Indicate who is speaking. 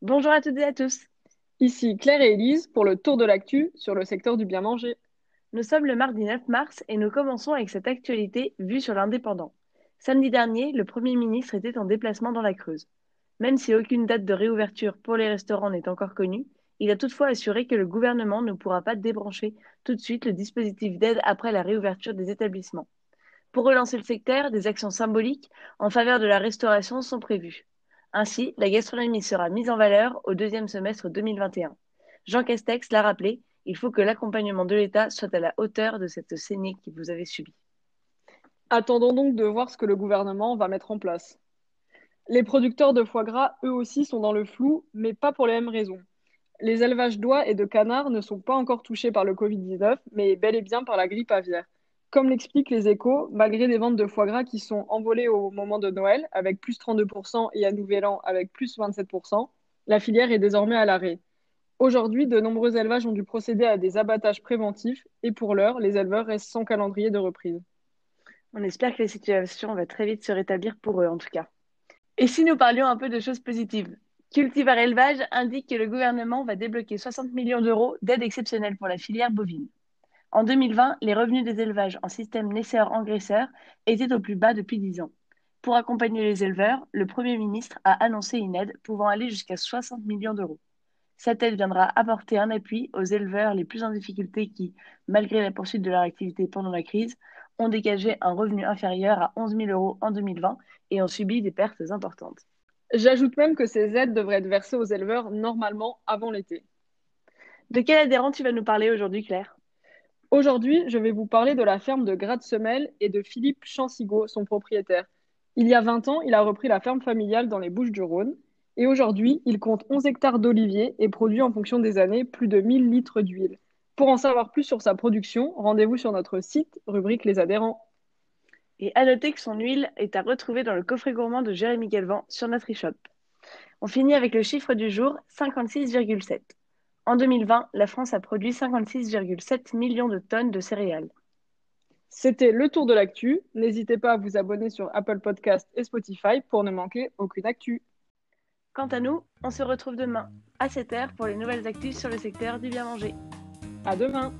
Speaker 1: Bonjour à toutes et à tous.
Speaker 2: Ici Claire et Élise pour le tour de l'actu sur le secteur du bien manger.
Speaker 1: Nous sommes le mardi 9 mars et nous commençons avec cette actualité vue sur l'indépendant. Samedi dernier, le Premier ministre était en déplacement dans la Creuse. Même si aucune date de réouverture pour les restaurants n'est encore connue, il a toutefois assuré que le gouvernement ne pourra pas débrancher tout de suite le dispositif d'aide après la réouverture des établissements. Pour relancer le secteur, des actions symboliques en faveur de la restauration sont prévues. Ainsi, la gastronomie sera mise en valeur au deuxième semestre 2021. Jean Castex l'a rappelé, il faut que l'accompagnement de l'État soit à la hauteur de cette saignée que vous avez subie.
Speaker 2: Attendons donc de voir ce que le gouvernement va mettre en place. Les producteurs de foie gras, eux aussi, sont dans le flou, mais pas pour les mêmes raisons. Les élevages d'oies et de canards ne sont pas encore touchés par le Covid-19, mais bel et bien par la grippe aviaire. Comme l'expliquent les échos, malgré des ventes de foie gras qui sont envolées au moment de Noël, avec plus 32%, et à Nouvel An, avec plus 27%, la filière est désormais à l'arrêt. Aujourd'hui, de nombreux élevages ont dû procéder à des abattages préventifs, et pour l'heure, les éleveurs restent sans calendrier de reprise.
Speaker 1: On espère que la situation va très vite se rétablir pour eux, en tout cas. Et si nous parlions un peu de choses positives? Cultivar Élevage indique que le gouvernement va débloquer 60 millions d'euros d'aide exceptionnelle pour la filière bovine. En 2020, les revenus des élevages en système naisseur-engraisseur étaient au plus bas depuis 10 ans. Pour accompagner les éleveurs, le Premier ministre a annoncé une aide pouvant aller jusqu'à 60 millions d'euros. Cette aide viendra apporter un appui aux éleveurs les plus en difficulté qui, malgré la poursuite de leur activité pendant la crise, ont dégagé un revenu inférieur à 11 000 euros en 2020 et ont subi des pertes importantes.
Speaker 2: J'ajoute même que ces aides devraient être versées aux éleveurs normalement avant l'été.
Speaker 1: De quel adhérent tu vas nous parler aujourd'hui, Claire?
Speaker 2: Aujourd'hui, je vais vous parler de la ferme de Gratte-Semelle et de Philippe Chansigo, son propriétaire. Il y a 20 ans, il a repris la ferme familiale dans les Bouches-du-Rhône. Et aujourd'hui, il compte 11 hectares d'oliviers et produit en fonction des années plus de 1000 litres d'huile. Pour en savoir plus sur sa production, rendez-vous sur notre site, rubrique Les adhérents.
Speaker 1: Et à noter que son huile est à retrouver dans le coffret gourmand de Jérémy Galvan sur notre e-shop. On finit avec le chiffre du jour, 56,7. En 2020, la France a produit 56,7 millions de tonnes de céréales.
Speaker 2: C'était le tour de l'actu. N'hésitez pas à vous abonner sur Apple Podcast et Spotify pour ne manquer aucune actu.
Speaker 1: Quant à nous, on se retrouve demain à 7h pour les nouvelles actus sur le secteur du bien manger.
Speaker 2: À demain!